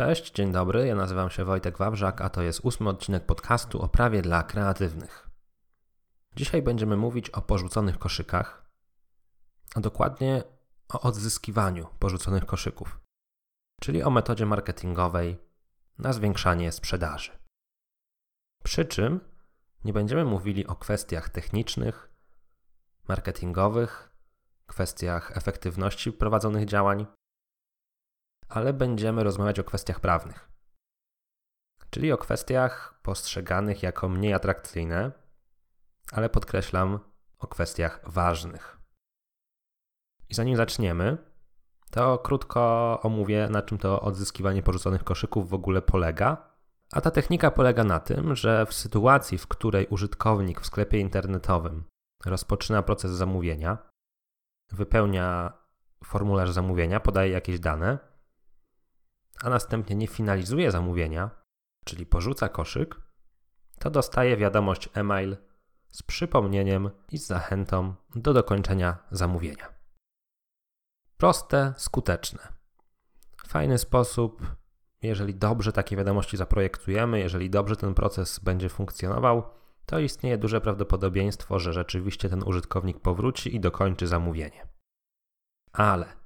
Cześć, dzień dobry. Ja nazywam się Wojtek Wawrzak, a to jest ósmy odcinek podcastu o prawie dla kreatywnych. Dzisiaj będziemy mówić o porzuconych koszykach, a dokładnie o odzyskiwaniu porzuconych koszyków, czyli o metodzie marketingowej na zwiększanie sprzedaży. Przy czym nie będziemy mówili o kwestiach technicznych, marketingowych, kwestiach efektywności prowadzonych działań, ale będziemy rozmawiać o kwestiach prawnych. Czyli o kwestiach postrzeganych jako mniej atrakcyjne, ale podkreślam o kwestiach ważnych. I zanim zaczniemy, to krótko omówię, na czym to odzyskiwanie porzuconych koszyków w ogóle polega. A ta technika polega na tym, że w sytuacji, w której użytkownik w sklepie internetowym rozpoczyna proces zamówienia, wypełnia formularz zamówienia, podaje jakieś dane, a następnie nie finalizuje zamówienia, czyli porzuca koszyk, to dostaje wiadomość e-mail z przypomnieniem i z zachętą do dokończenia zamówienia. Proste, skuteczne. Fajny sposób, jeżeli dobrze takie wiadomości zaprojektujemy, jeżeli dobrze ten proces będzie funkcjonował, to istnieje duże prawdopodobieństwo, że rzeczywiście ten użytkownik powróci i dokończy zamówienie. Ale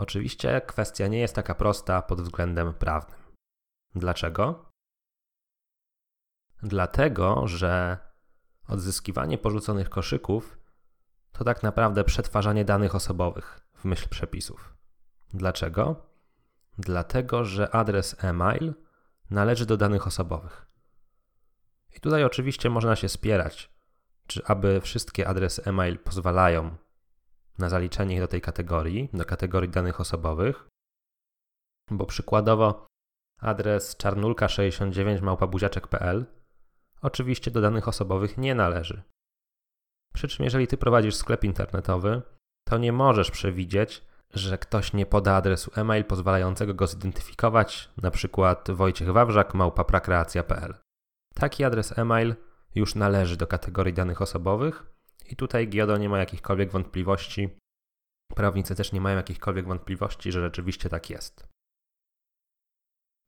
Oczywiście kwestia nie jest taka prosta pod względem prawnym. Dlaczego? Dlatego, że odzyskiwanie porzuconych koszyków to tak naprawdę przetwarzanie danych osobowych w myśl przepisów. Dlaczego? Dlatego, że adres e-mail należy do danych osobowych. I tutaj oczywiście można się spierać, czy aby wszystkie adresy e-mail pozwalają na zaliczenie ich do tej kategorii, do kategorii danych osobowych, bo przykładowo adres czarnulka69 małpabuziaczek.pl oczywiście do danych osobowych nie należy. Przy czym jeżeli ty prowadzisz sklep internetowy, to nie możesz przewidzieć, że ktoś nie poda adresu e-mail pozwalającego go zidentyfikować, na przykład Wojciech Wawrzak małpaprakreacja.pl. Taki adres e-mail już należy do kategorii danych osobowych i tutaj Giodo nie ma jakichkolwiek wątpliwości, prawnicy też nie mają jakichkolwiek wątpliwości, że rzeczywiście tak jest.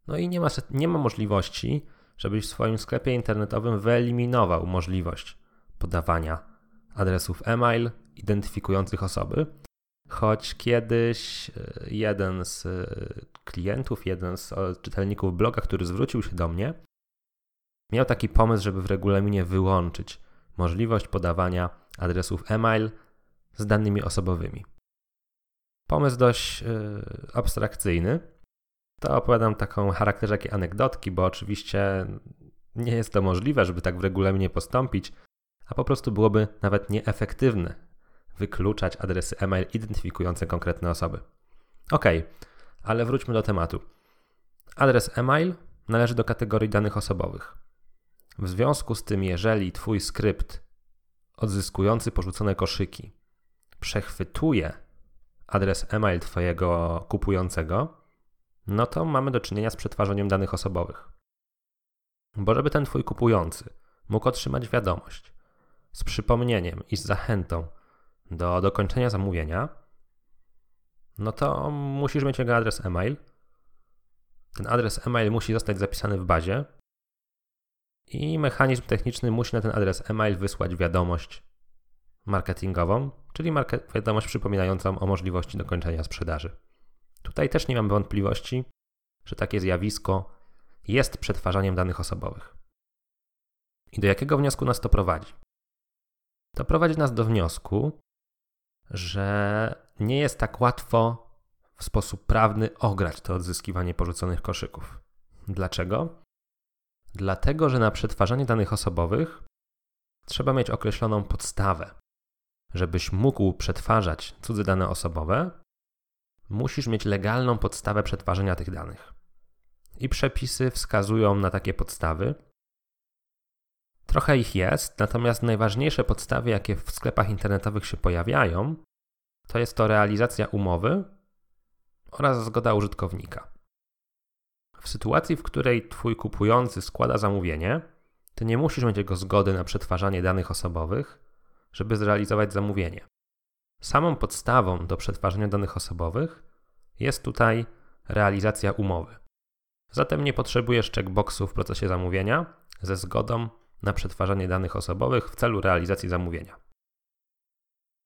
No i nie ma, nie ma możliwości, żebyś w swoim sklepie internetowym wyeliminował możliwość podawania adresów e-mail identyfikujących osoby, choć kiedyś e, jeden z e, klientów, jeden z czytelników bloga, który zwrócił się do mnie, miał taki pomysł, żeby w regulaminie wyłączyć możliwość podawania adresów e-mail z danymi osobowymi. Pomysł dość yy, abstrakcyjny. To opowiadam taką charakterze anegdotki, bo oczywiście nie jest to możliwe, żeby tak w regulaminie postąpić, a po prostu byłoby nawet nieefektywne wykluczać adresy e-mail identyfikujące konkretne osoby. Ok, ale wróćmy do tematu. Adres e-mail należy do kategorii danych osobowych. W związku z tym, jeżeli Twój skrypt odzyskujący porzucone koszyki przechwytuje adres e-mail Twojego kupującego, no to mamy do czynienia z przetwarzaniem danych osobowych. Bo żeby ten Twój kupujący mógł otrzymać wiadomość z przypomnieniem i z zachętą do dokończenia zamówienia, no to musisz mieć jego adres e-mail. Ten adres e-mail musi zostać zapisany w bazie, i mechanizm techniczny musi na ten adres e-mail wysłać wiadomość marketingową, czyli wiadomość przypominającą o możliwości dokończenia sprzedaży. Tutaj też nie mam wątpliwości, że takie zjawisko jest przetwarzaniem danych osobowych. I do jakiego wniosku nas to prowadzi? To prowadzi nas do wniosku, że nie jest tak łatwo w sposób prawny ograć to odzyskiwanie porzuconych koszyków. Dlaczego? Dlatego, że na przetwarzanie danych osobowych trzeba mieć określoną podstawę. Żebyś mógł przetwarzać cudze dane osobowe, musisz mieć legalną podstawę przetwarzania tych danych. I przepisy wskazują na takie podstawy. Trochę ich jest, natomiast najważniejsze podstawy, jakie w sklepach internetowych się pojawiają, to jest to realizacja umowy oraz zgoda użytkownika. W sytuacji, w której Twój kupujący składa zamówienie, Ty nie musisz mieć jego zgody na przetwarzanie danych osobowych, żeby zrealizować zamówienie. Samą podstawą do przetwarzania danych osobowych jest tutaj realizacja umowy. Zatem nie potrzebujesz checkboxu w procesie zamówienia ze zgodą na przetwarzanie danych osobowych w celu realizacji zamówienia.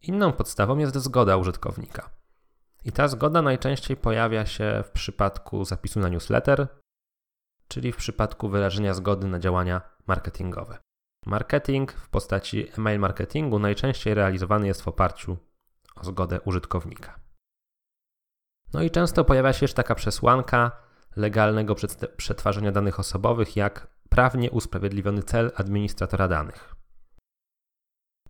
Inną podstawą jest zgoda użytkownika. I ta zgoda najczęściej pojawia się w przypadku zapisu na newsletter, czyli w przypadku wyrażenia zgody na działania marketingowe. Marketing w postaci email marketingu najczęściej realizowany jest w oparciu o zgodę użytkownika. No i często pojawia się jeszcze taka przesłanka legalnego przetwarzania danych osobowych, jak prawnie usprawiedliwiony cel administratora danych.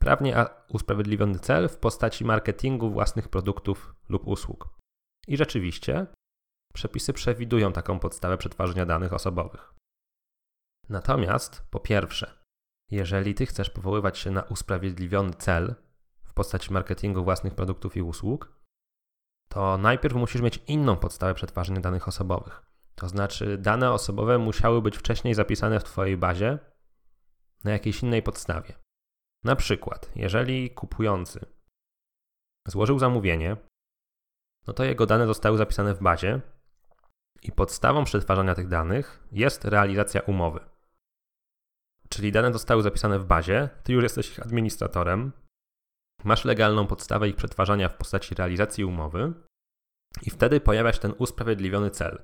Prawnie usprawiedliwiony cel w postaci marketingu własnych produktów lub usług. I rzeczywiście przepisy przewidują taką podstawę przetwarzania danych osobowych. Natomiast, po pierwsze, jeżeli ty chcesz powoływać się na usprawiedliwiony cel w postaci marketingu własnych produktów i usług, to najpierw musisz mieć inną podstawę przetwarzania danych osobowych. To znaczy, dane osobowe musiały być wcześniej zapisane w Twojej bazie na jakiejś innej podstawie. Na przykład, jeżeli kupujący złożył zamówienie, no to jego dane zostały zapisane w bazie i podstawą przetwarzania tych danych jest realizacja umowy. Czyli dane zostały zapisane w bazie, ty już jesteś ich administratorem, masz legalną podstawę ich przetwarzania w postaci realizacji umowy i wtedy pojawia się ten usprawiedliwiony cel.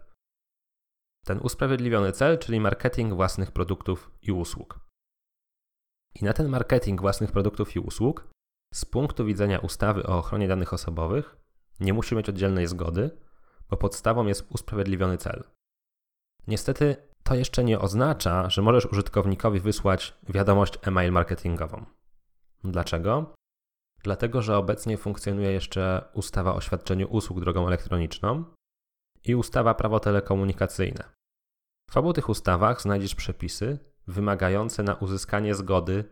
Ten usprawiedliwiony cel, czyli marketing własnych produktów i usług. I na ten marketing własnych produktów i usług, z punktu widzenia ustawy o ochronie danych osobowych, nie musi mieć oddzielnej zgody, bo podstawą jest usprawiedliwiony cel. Niestety to jeszcze nie oznacza, że możesz użytkownikowi wysłać wiadomość e-mail marketingową. Dlaczego? Dlatego, że obecnie funkcjonuje jeszcze ustawa o świadczeniu usług drogą elektroniczną i ustawa prawo telekomunikacyjne. W obu tych ustawach znajdziesz przepisy wymagające na uzyskanie zgody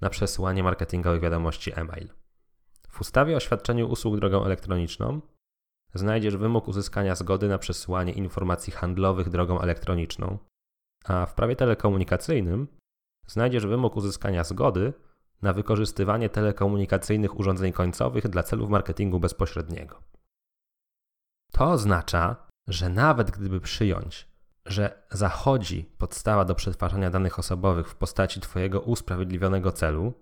na przesyłanie marketingowych wiadomości e-mail. W ustawie o świadczeniu usług drogą elektroniczną znajdziesz wymóg uzyskania zgody na przesyłanie informacji handlowych drogą elektroniczną, a w prawie telekomunikacyjnym znajdziesz wymóg uzyskania zgody na wykorzystywanie telekomunikacyjnych urządzeń końcowych dla celów marketingu bezpośredniego. To oznacza, że nawet gdyby przyjąć, że zachodzi podstawa do przetwarzania danych osobowych w postaci Twojego usprawiedliwionego celu,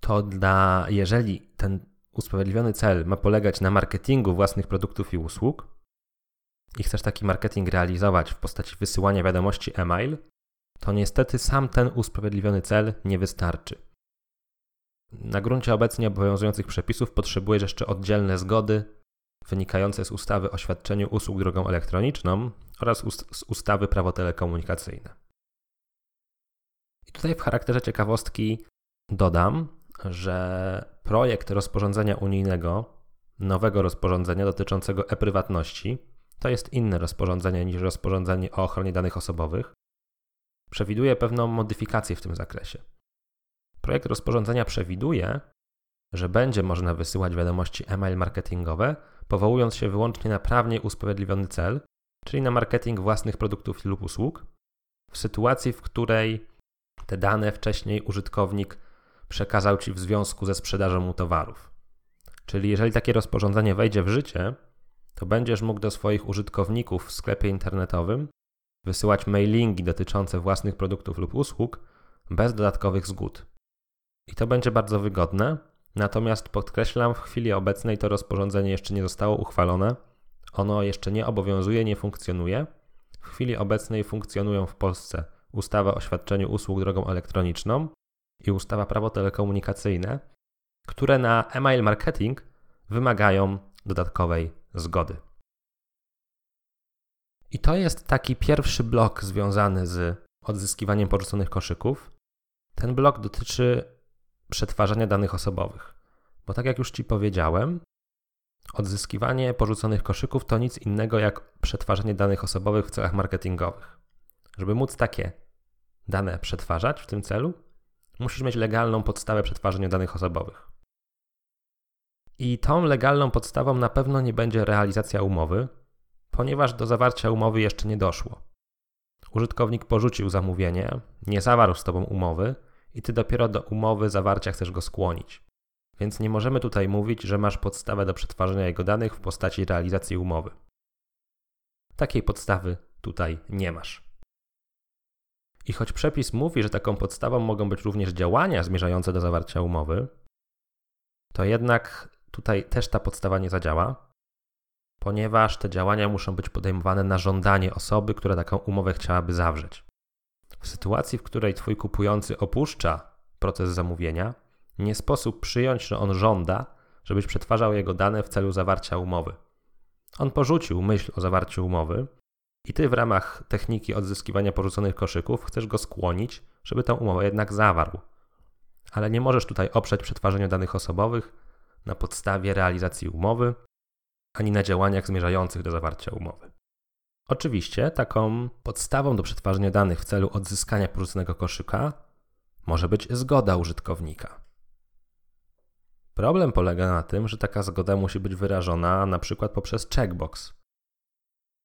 to dla, jeżeli ten usprawiedliwiony cel ma polegać na marketingu własnych produktów i usług i chcesz taki marketing realizować w postaci wysyłania wiadomości e-mail, to niestety sam ten usprawiedliwiony cel nie wystarczy. Na gruncie obecnie obowiązujących przepisów potrzebujesz jeszcze oddzielne zgody wynikające z ustawy o świadczeniu usług drogą elektroniczną oraz z ustawy prawo telekomunikacyjne. I tutaj w charakterze ciekawostki dodam, że projekt rozporządzenia unijnego, nowego rozporządzenia dotyczącego e-prywatności, to jest inne rozporządzenie niż rozporządzenie o ochronie danych osobowych, przewiduje pewną modyfikację w tym zakresie. Projekt rozporządzenia przewiduje, że będzie można wysyłać wiadomości e-mail marketingowe, powołując się wyłącznie na prawnie usprawiedliwiony cel, czyli na marketing własnych produktów lub usług, w sytuacji, w której te dane wcześniej użytkownik przekazał Ci w związku ze sprzedażą mu towarów. Czyli jeżeli takie rozporządzenie wejdzie w życie, to będziesz mógł do swoich użytkowników w sklepie internetowym wysyłać mailingi dotyczące własnych produktów lub usług bez dodatkowych zgód. I to będzie bardzo wygodne, natomiast podkreślam, w chwili obecnej to rozporządzenie jeszcze nie zostało uchwalone, ono jeszcze nie obowiązuje, nie funkcjonuje. W chwili obecnej funkcjonują w Polsce ustawa o świadczeniu usług drogą elektroniczną i ustawa prawo telekomunikacyjne, które na email marketing wymagają dodatkowej zgody. I to jest taki pierwszy blok związany z odzyskiwaniem porzuconych koszyków. Ten blok dotyczy przetwarzania danych osobowych. Bo tak jak już Ci powiedziałem, odzyskiwanie porzuconych koszyków to nic innego jak przetwarzanie danych osobowych w celach marketingowych. Żeby móc takie dane przetwarzać w tym celu, musisz mieć legalną podstawę przetwarzania danych osobowych. I tą legalną podstawą na pewno nie będzie realizacja umowy, ponieważ do zawarcia umowy jeszcze nie doszło. Użytkownik porzucił zamówienie, nie zawarł z Tobą umowy i Ty dopiero do umowy zawarcia chcesz go skłonić. Więc nie możemy tutaj mówić, że masz podstawę do przetwarzania jego danych w postaci realizacji umowy. Takiej podstawy tutaj nie masz. I choć przepis mówi, że taką podstawą mogą być również działania zmierzające do zawarcia umowy, to jednak tutaj też ta podstawa nie zadziała, ponieważ te działania muszą być podejmowane na żądanie osoby, która taką umowę chciałaby zawrzeć. W sytuacji, w której Twój kupujący opuszcza proces zamówienia, nie sposób przyjąć, że on żąda, żebyś przetwarzał jego dane w celu zawarcia umowy. On porzucił myśl o zawarciu umowy i ty w ramach techniki odzyskiwania porzuconych koszyków chcesz go skłonić, żeby tę umowę jednak zawarł. Ale nie możesz tutaj oprzeć przetwarzania danych osobowych na podstawie realizacji umowy, ani na działaniach zmierzających do zawarcia umowy. Oczywiście taką podstawą do przetwarzania danych w celu odzyskania porzuconego koszyka może być zgoda użytkownika. Problem polega na tym, że taka zgoda musi być wyrażona na przykład poprzez checkbox.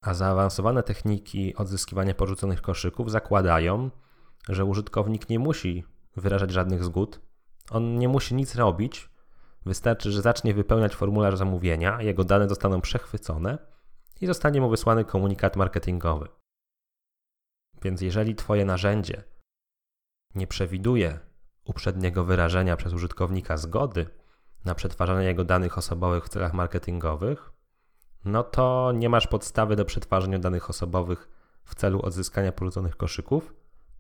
A zaawansowane techniki odzyskiwania porzuconych koszyków zakładają, że użytkownik nie musi wyrażać żadnych zgód, on nie musi nic robić, wystarczy, że zacznie wypełniać formularz zamówienia, jego dane zostaną przechwycone i zostanie mu wysłany komunikat marketingowy. Więc jeżeli Twoje narzędzie nie przewiduje uprzedniego wyrażenia przez użytkownika zgody na przetwarzanie jego danych osobowych w celach marketingowych, no to nie masz podstawy do przetwarzania danych osobowych w celu odzyskania porzuconych koszyków,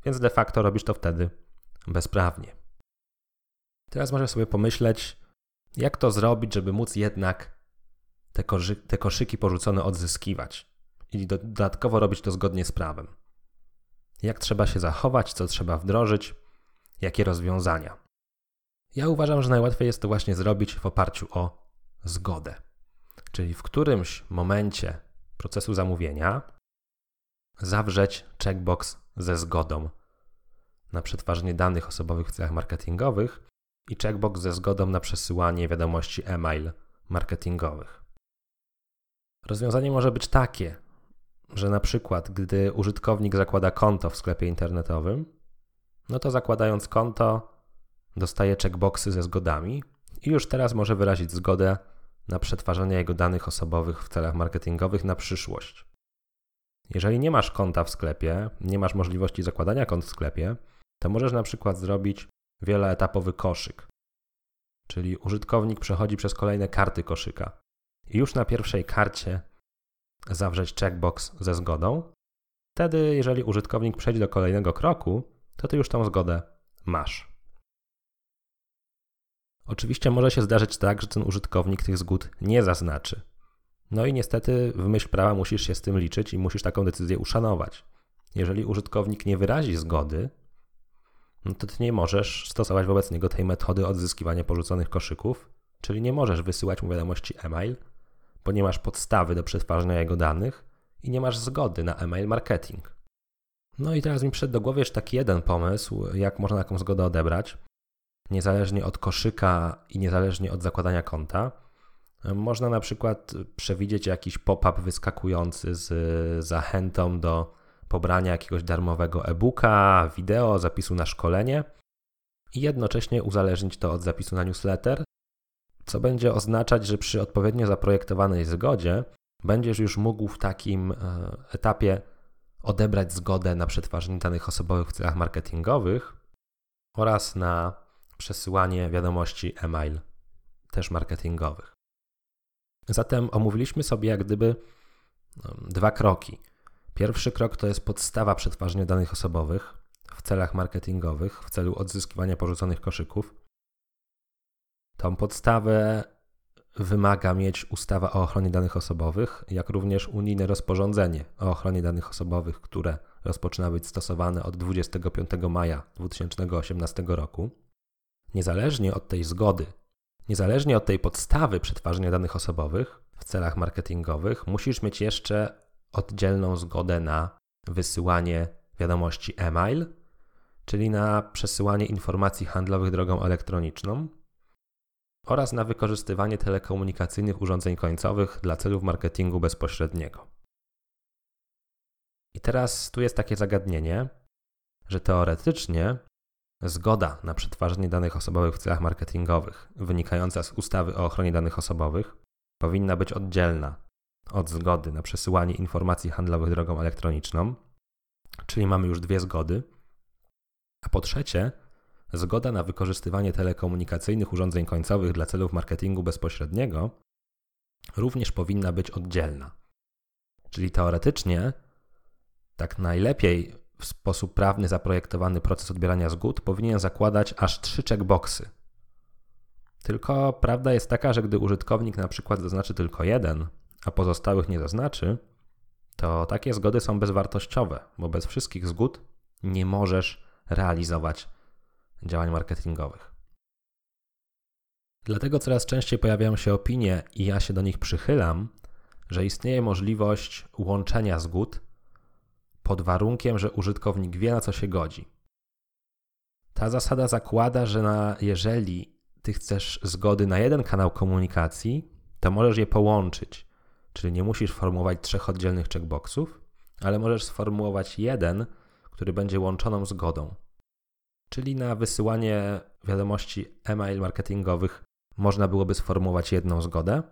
więc de facto robisz to wtedy bezprawnie. Teraz możesz sobie pomyśleć, jak to zrobić, żeby móc jednak te, te koszyki porzucone odzyskiwać i do dodatkowo robić to zgodnie z prawem. Jak trzeba się zachować, co trzeba wdrożyć, jakie rozwiązania. Ja uważam, że najłatwiej jest to właśnie zrobić w oparciu o zgodę. Czyli w którymś momencie procesu zamówienia zawrzeć checkbox ze zgodą na przetwarzanie danych osobowych w celach marketingowych i checkbox ze zgodą na przesyłanie wiadomości e-mail marketingowych. Rozwiązanie może być takie, że na przykład gdy użytkownik zakłada konto w sklepie internetowym, no to zakładając konto dostaje checkboxy ze zgodami i już teraz może wyrazić zgodę na przetwarzanie jego danych osobowych w celach marketingowych na przyszłość. Jeżeli nie masz konta w sklepie, nie masz możliwości zakładania kont w sklepie, to możesz na przykład zrobić wieloetapowy koszyk. Czyli użytkownik przechodzi przez kolejne karty koszyka już na pierwszej karcie zawrzeć checkbox ze zgodą. Wtedy, jeżeli użytkownik przejdzie do kolejnego kroku, to ty już tą zgodę masz. Oczywiście może się zdarzyć tak, że ten użytkownik tych zgód nie zaznaczy. No i niestety w myśl prawa musisz się z tym liczyć i musisz taką decyzję uszanować. Jeżeli użytkownik nie wyrazi zgody, no to ty nie możesz stosować wobec niego tej metody odzyskiwania porzuconych koszyków, czyli nie możesz wysyłać mu wiadomości e-mail, bo nie masz podstawy do przetwarzania jego danych i nie masz zgody na e-mail marketing. No i teraz mi przyszedł do głowy jeszcze taki jeden pomysł, jak można taką zgodę odebrać niezależnie od koszyka i niezależnie od zakładania konta. Można na przykład przewidzieć jakiś pop-up wyskakujący z zachętą do pobrania jakiegoś darmowego e-booka, wideo, zapisu na szkolenie i jednocześnie uzależnić to od zapisu na newsletter, co będzie oznaczać, że przy odpowiednio zaprojektowanej zgodzie będziesz już mógł w takim e, etapie odebrać zgodę na przetwarzanie danych osobowych w celach marketingowych oraz na przesyłanie wiadomości e-mail, też marketingowych. Zatem omówiliśmy sobie jak gdyby no, dwa kroki. Pierwszy krok to jest podstawa przetwarzania danych osobowych w celach marketingowych, w celu odzyskiwania porzuconych koszyków. Tą podstawę wymaga mieć ustawa o ochronie danych osobowych, jak również unijne rozporządzenie o ochronie danych osobowych, które rozpoczyna być stosowane od 25 maja 2018 roku. Niezależnie od tej zgody, niezależnie od tej podstawy przetwarzania danych osobowych w celach marketingowych, musisz mieć jeszcze oddzielną zgodę na wysyłanie wiadomości e-mail, czyli na przesyłanie informacji handlowych drogą elektroniczną oraz na wykorzystywanie telekomunikacyjnych urządzeń końcowych dla celów marketingu bezpośredniego. I teraz tu jest takie zagadnienie, że teoretycznie Zgoda na przetwarzanie danych osobowych w celach marketingowych, wynikająca z ustawy o ochronie danych osobowych, powinna być oddzielna od zgody na przesyłanie informacji handlowych drogą elektroniczną, czyli mamy już dwie zgody. A po trzecie, zgoda na wykorzystywanie telekomunikacyjnych urządzeń końcowych dla celów marketingu bezpośredniego również powinna być oddzielna. Czyli teoretycznie, tak najlepiej w sposób prawny zaprojektowany proces odbierania zgód powinien zakładać aż trzy checkboxy. Tylko prawda jest taka, że gdy użytkownik na przykład zaznaczy tylko jeden, a pozostałych nie zaznaczy, to takie zgody są bezwartościowe, bo bez wszystkich zgód nie możesz realizować działań marketingowych. Dlatego coraz częściej pojawiają się opinie, i ja się do nich przychylam, że istnieje możliwość łączenia zgód pod warunkiem, że użytkownik wie, na co się godzi. Ta zasada zakłada, że na, jeżeli ty chcesz zgody na jeden kanał komunikacji, to możesz je połączyć. Czyli nie musisz formułować trzech oddzielnych checkboxów, ale możesz sformułować jeden, który będzie łączoną zgodą. Czyli na wysyłanie wiadomości e-mail marketingowych można byłoby sformułować jedną zgodę.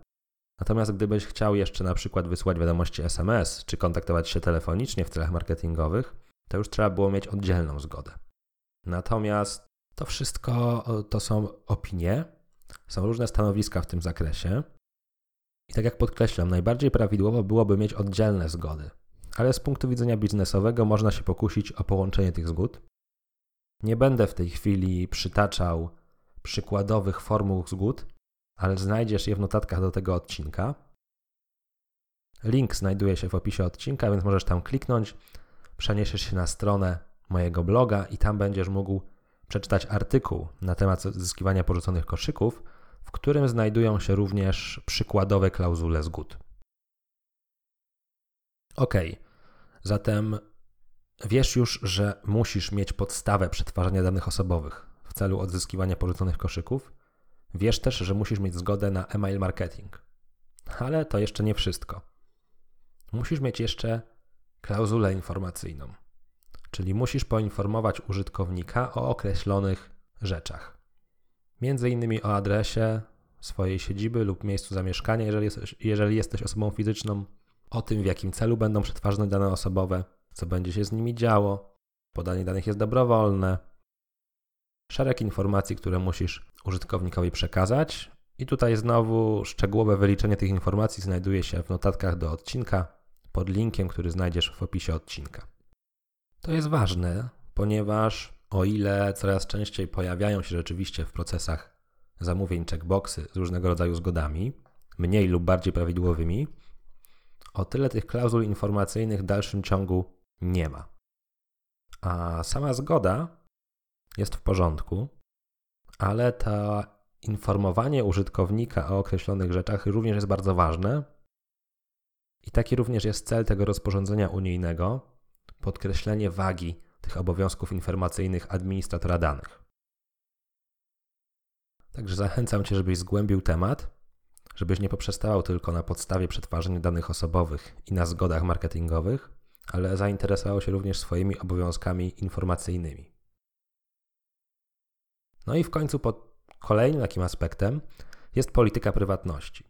Natomiast gdybyś chciał jeszcze na przykład wysłać wiadomości SMS czy kontaktować się telefonicznie w celach marketingowych, to już trzeba było mieć oddzielną zgodę. Natomiast to wszystko to są opinie, są różne stanowiska w tym zakresie. I tak jak podkreślam, najbardziej prawidłowo byłoby mieć oddzielne zgody, ale z punktu widzenia biznesowego można się pokusić o połączenie tych zgód. Nie będę w tej chwili przytaczał przykładowych formuł zgód, ale znajdziesz je w notatkach do tego odcinka. Link znajduje się w opisie odcinka, więc możesz tam kliknąć, przeniesiesz się na stronę mojego bloga i tam będziesz mógł przeczytać artykuł na temat zyskiwania porzuconych koszyków, w którym znajdują się również przykładowe klauzule zgód. Ok, zatem wiesz już, że musisz mieć podstawę przetwarzania danych osobowych w celu odzyskiwania porzuconych koszyków. Wiesz też, że musisz mieć zgodę na email marketing. Ale to jeszcze nie wszystko. Musisz mieć jeszcze klauzulę informacyjną czyli musisz poinformować użytkownika o określonych rzeczach. Między innymi o adresie swojej siedziby lub miejscu zamieszkania, jeżeli jesteś, jeżeli jesteś osobą fizyczną, o tym, w jakim celu będą przetwarzane dane osobowe, co będzie się z nimi działo. Podanie danych jest dobrowolne. Szereg informacji, które musisz użytkownikowi przekazać. I tutaj znowu szczegółowe wyliczenie tych informacji znajduje się w notatkach do odcinka pod linkiem, który znajdziesz w opisie odcinka. To jest ważne, ponieważ o ile coraz częściej pojawiają się rzeczywiście w procesach zamówień checkboxy z różnego rodzaju zgodami, mniej lub bardziej prawidłowymi, o tyle tych klauzul informacyjnych w dalszym ciągu nie ma. A sama zgoda jest w porządku, ale to informowanie użytkownika o określonych rzeczach również jest bardzo ważne. I taki również jest cel tego rozporządzenia unijnego, podkreślenie wagi tych obowiązków informacyjnych administratora danych. Także zachęcam Cię, żebyś zgłębił temat, żebyś nie poprzestawał tylko na podstawie przetwarzania danych osobowych i na zgodach marketingowych, ale zainteresował się również swoimi obowiązkami informacyjnymi. No i w końcu pod kolejnym takim aspektem jest polityka prywatności.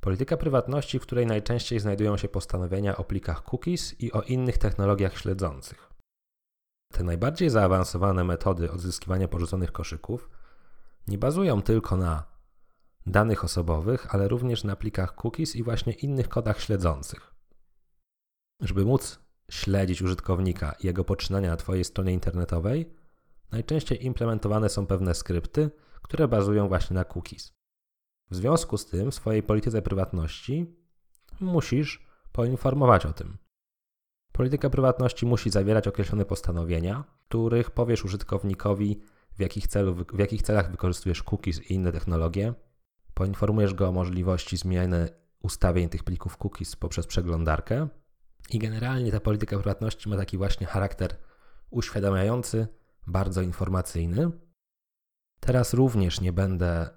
Polityka prywatności, w której najczęściej znajdują się postanowienia o plikach cookies i o innych technologiach śledzących. Te najbardziej zaawansowane metody odzyskiwania porzuconych koszyków nie bazują tylko na danych osobowych, ale również na plikach cookies i właśnie innych kodach śledzących. Żeby móc śledzić użytkownika i jego poczynania na Twojej stronie internetowej, najczęściej implementowane są pewne skrypty, które bazują właśnie na cookies. W związku z tym w swojej polityce prywatności musisz poinformować o tym. Polityka prywatności musi zawierać określone postanowienia, których powiesz użytkownikowi, w jakich, celu, w jakich celach wykorzystujesz cookies i inne technologie. Poinformujesz go o możliwości zmiany ustawień tych plików cookies poprzez przeglądarkę. I generalnie ta polityka prywatności ma taki właśnie charakter uświadamiający, bardzo informacyjny. Teraz również nie będę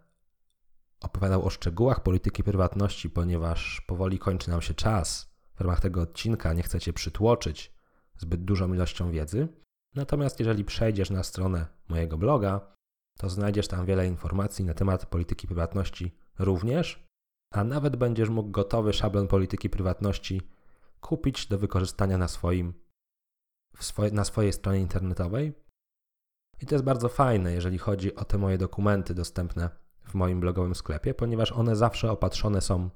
opowiadał o szczegółach polityki prywatności, ponieważ powoli kończy nam się czas w ramach tego odcinka, nie chcę Cię przytłoczyć zbyt dużą ilością wiedzy. Natomiast jeżeli przejdziesz na stronę mojego bloga, to znajdziesz tam wiele informacji na temat polityki prywatności również. a nawet będziesz mógł gotowy szablon polityki prywatności kupić do wykorzystania na swoim swoje, na swojej stronie internetowej. I to jest bardzo fajne, jeżeli chodzi o te moje dokumenty dostępne w moim blogowym sklepie, ponieważ one zawsze opatrzone są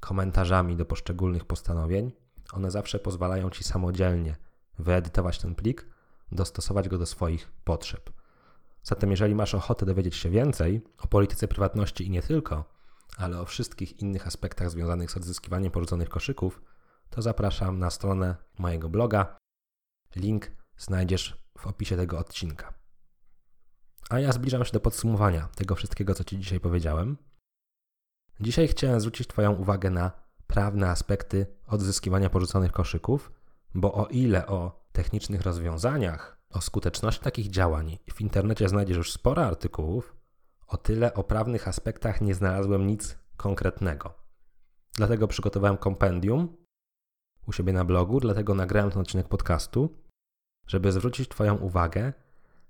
komentarzami do poszczególnych postanowień. One zawsze pozwalają ci samodzielnie wyedytować ten plik, dostosować go do swoich potrzeb. Zatem, jeżeli masz ochotę dowiedzieć się więcej o polityce prywatności i nie tylko, ale o wszystkich innych aspektach związanych z odzyskiwaniem porzuconych koszyków, to zapraszam na stronę mojego bloga. Link znajdziesz w opisie tego odcinka. A ja zbliżam się do podsumowania tego wszystkiego, co Ci dzisiaj powiedziałem. Dzisiaj chciałem zwrócić Twoją uwagę na prawne aspekty odzyskiwania porzuconych koszyków, bo o ile o technicznych rozwiązaniach, o skuteczności takich działań w internecie znajdziesz już sporo artykułów, o tyle o prawnych aspektach nie znalazłem nic konkretnego. Dlatego przygotowałem kompendium u siebie na blogu, dlatego nagrałem ten odcinek podcastu, żeby zwrócić Twoją uwagę,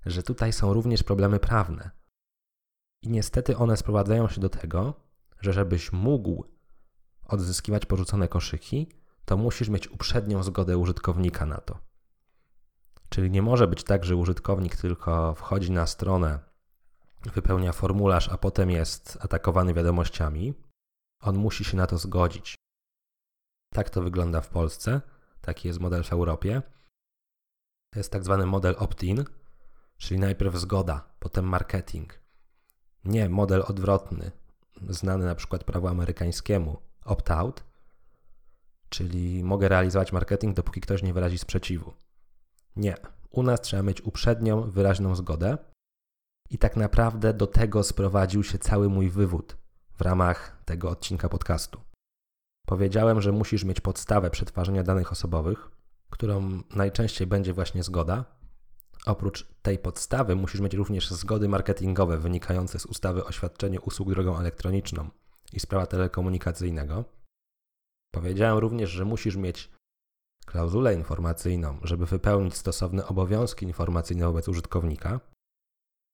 że tutaj są również problemy prawne. I niestety one sprowadzają się do tego, że żebyś mógł odzyskiwać porzucone koszyki, to musisz mieć uprzednią zgodę użytkownika na to. Czyli nie może być tak, że użytkownik tylko wchodzi na stronę, wypełnia formularz, a potem jest atakowany wiadomościami. On musi się na to zgodzić. Tak to wygląda w Polsce, taki jest model w Europie. To jest tak zwany model opt-in, czyli najpierw zgoda, potem marketing. Nie model odwrotny, znany na przykład prawu amerykańskiemu, opt-out, czyli mogę realizować marketing, dopóki ktoś nie wyrazi sprzeciwu. Nie. U nas trzeba mieć uprzednią, wyraźną zgodę. I tak naprawdę do tego sprowadził się cały mój wywód w ramach tego odcinka podcastu. Powiedziałem, że musisz mieć podstawę przetwarzania danych osobowych, którą najczęściej będzie właśnie zgoda. Oprócz tej podstawy musisz mieć również zgody marketingowe wynikające z ustawy o świadczeniu usług drogą elektroniczną i z prawa telekomunikacyjnego. Powiedziałem również, że musisz mieć klauzulę informacyjną, żeby wypełnić stosowne obowiązki informacyjne wobec użytkownika.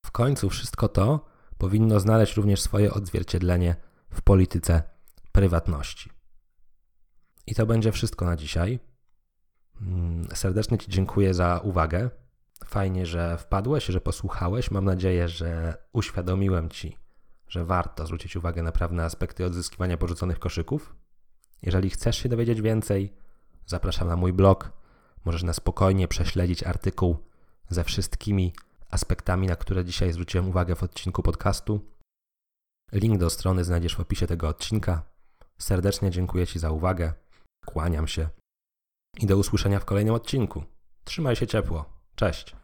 W końcu wszystko to powinno znaleźć również swoje odzwierciedlenie w polityce prywatności. I to będzie wszystko na dzisiaj. Mm, serdecznie Ci dziękuję za uwagę. Fajnie, że wpadłeś, że posłuchałeś. Mam nadzieję, że uświadomiłem Ci, że warto zwrócić uwagę na pewne aspekty odzyskiwania porzuconych koszyków. Jeżeli chcesz się dowiedzieć więcej, zapraszam na mój blog. Możesz na spokojnie prześledzić artykuł ze wszystkimi aspektami, na które dzisiaj zwróciłem uwagę w odcinku podcastu. Link do strony znajdziesz w opisie tego odcinka. Serdecznie dziękuję Ci za uwagę. Kłaniam się i do usłyszenia w kolejnym odcinku. Trzymaj się ciepło. Cześć.